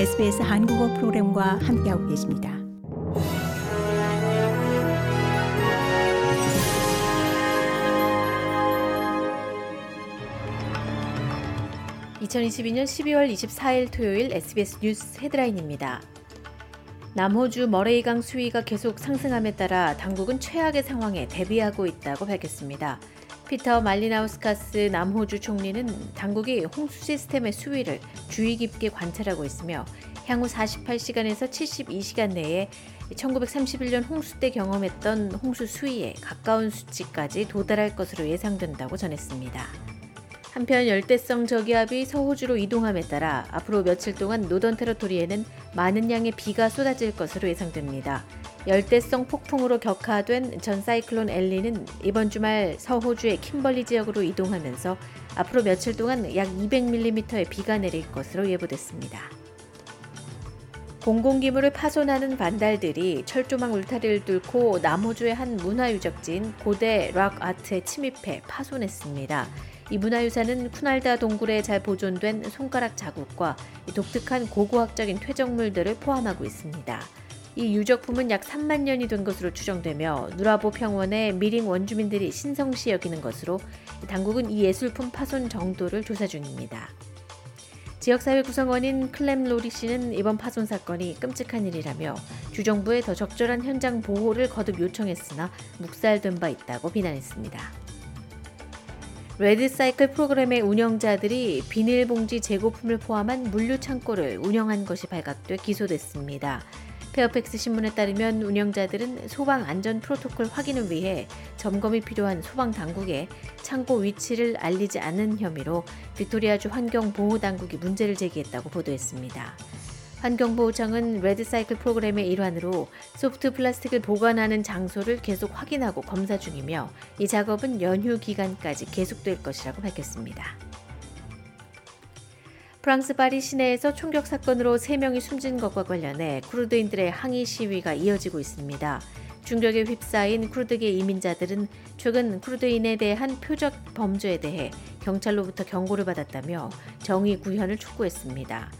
SBS 한국어 프로그램과 함께하고 계십니다. (2022년 12월 24일) 토요일 SBS 뉴스 헤드라인입니다. 남호주 머레이강 수위가 계속 상승함에 따라 당국은 최악의 상황에 대비하고 있다고 밝혔습니다. 피터 말리나우스카스 남호주 총리는 당국이 홍수 시스템의 수위를 주의 깊게 관찰하고 있으며 향후 48시간에서 72시간 내에 1931년 홍수 때 경험했던 홍수 수위에 가까운 수치까지 도달할 것으로 예상된다고 전했습니다. 한편 열대성 저기압이 서호주로 이동함에 따라 앞으로 며칠 동안 노던 테러토리에는 많은 양의 비가 쏟아질 것으로 예상됩니다. 열대성 폭풍으로 격화된 전 사이클론 엘리는 이번 주말 서호주의 킴벌리 지역으로 이동하면서 앞으로 며칠 동안 약 200mm의 비가 내릴 것으로 예보됐습니다. 공공기물을 파손하는 반달들이 철조망 울타리를 뚫고 남호주의 한 문화유적지인 고대 락 아트에 침입해 파손했습니다. 이 문화유산은 쿠날다 동굴에 잘 보존된 손가락 자국과 독특한 고고학적인 퇴적물들을 포함하고 있습니다. 이 유적품은 약 3만 년이 된 것으로 추정되며 누라보 평원의 미링 원주민들이 신성시 여기는 것으로 당국은 이 예술품 파손 정도를 조사 중입니다. 지역사회 구성원인 클램 로리 씨는 이번 파손 사건이 끔찍한 일이라며 주정부에 더 적절한 현장 보호를 거듭 요청했으나 묵살된 바 있다고 비난했습니다. 레드사이클 프로그램의 운영자들이 비닐봉지 재고품을 포함한 물류 창고를 운영한 것이 발각돼 기소됐습니다. 페어팩스 신문에 따르면 운영자들은 소방 안전 프로토콜 확인을 위해 점검이 필요한 소방 당국에 창고 위치를 알리지 않은 혐의로 빅토리아주 환경보호당국이 문제를 제기했다고 보도했습니다. 환경보호청은 레드사이클 프로그램의 일환으로 소프트 플라스틱을 보관하는 장소를 계속 확인하고 검사 중이며 이 작업은 연휴 기간까지 계속될 것이라고 밝혔습니다. 프랑스 파리 시내에서 총격 사건으로 3명이 숨진 것과 관련해 쿠르드인들의 항의 시위가 이어지고 있습니다. 중격에 휩싸인 쿠르드계 이민자들은 최근 쿠르드인에 대한 표적 범죄에 대해 경찰로부터 경고를 받았다며 정의 구현을 촉구했습니다.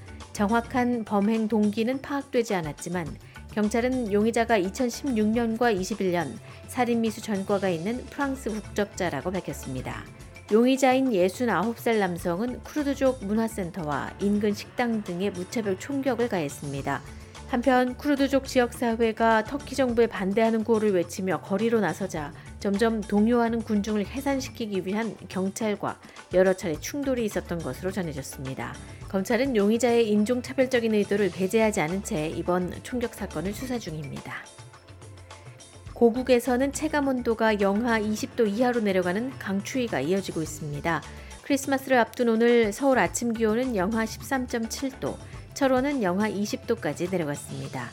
정확한 범행 동기는 파악되지 않았지만 경찰은 용의자가 2016년과 21년 살인미수 전과가 있는 프랑스 국적자라고 밝혔습니다. 용의자인 69살 남성은 쿠르드족 문화센터와 인근 식당 등에 무차별 총격을 가했습니다. 한편 쿠르드족 지역사회가 터키 정부에 반대하는 구호를 외치며 거리로 나서자 점점 동요하는 군중을 해산시키기 위한 경찰과 여러 차례 충돌이 있었던 것으로 전해졌습니다. 검찰은 용의자의 인종차별적인 의도를 배제하지 않은 채 이번 총격 사건을 수사 중입니다. 고국에서는 체감 온도가 영하 20도 이하로 내려가는 강추위가 이어지고 있습니다. 크리스마스를 앞둔 오늘 서울 아침 기온은 영하 13.7도, 철원은 영하 20도까지 내려갔습니다.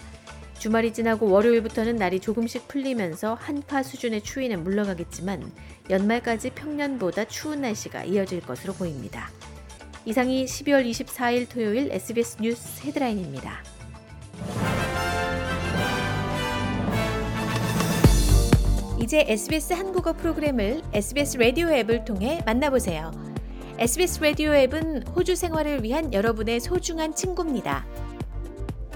주말이 지나고 월요일부터는 날이 조금씩 풀리면서 한파 수준의 추위는 물러가겠지만 연말까지 평년보다 추운 날씨가 이어질 것으로 보입니다. 이상이 12월 24일 토요일 SBS 뉴스 헤드라인입니다. 이제 SBS 한국어 프로그램을 SBS 라디오 앱을 통해 만나보세요. SBS 라디오 앱은 호주 생활을 위한 여러분의 소중한 친구입니다.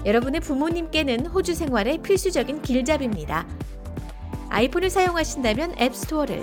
여러분의 부모님께는 호주 생활의 필수적인 길잡이입니다. 아이폰을 사용하신다면 앱스토어를,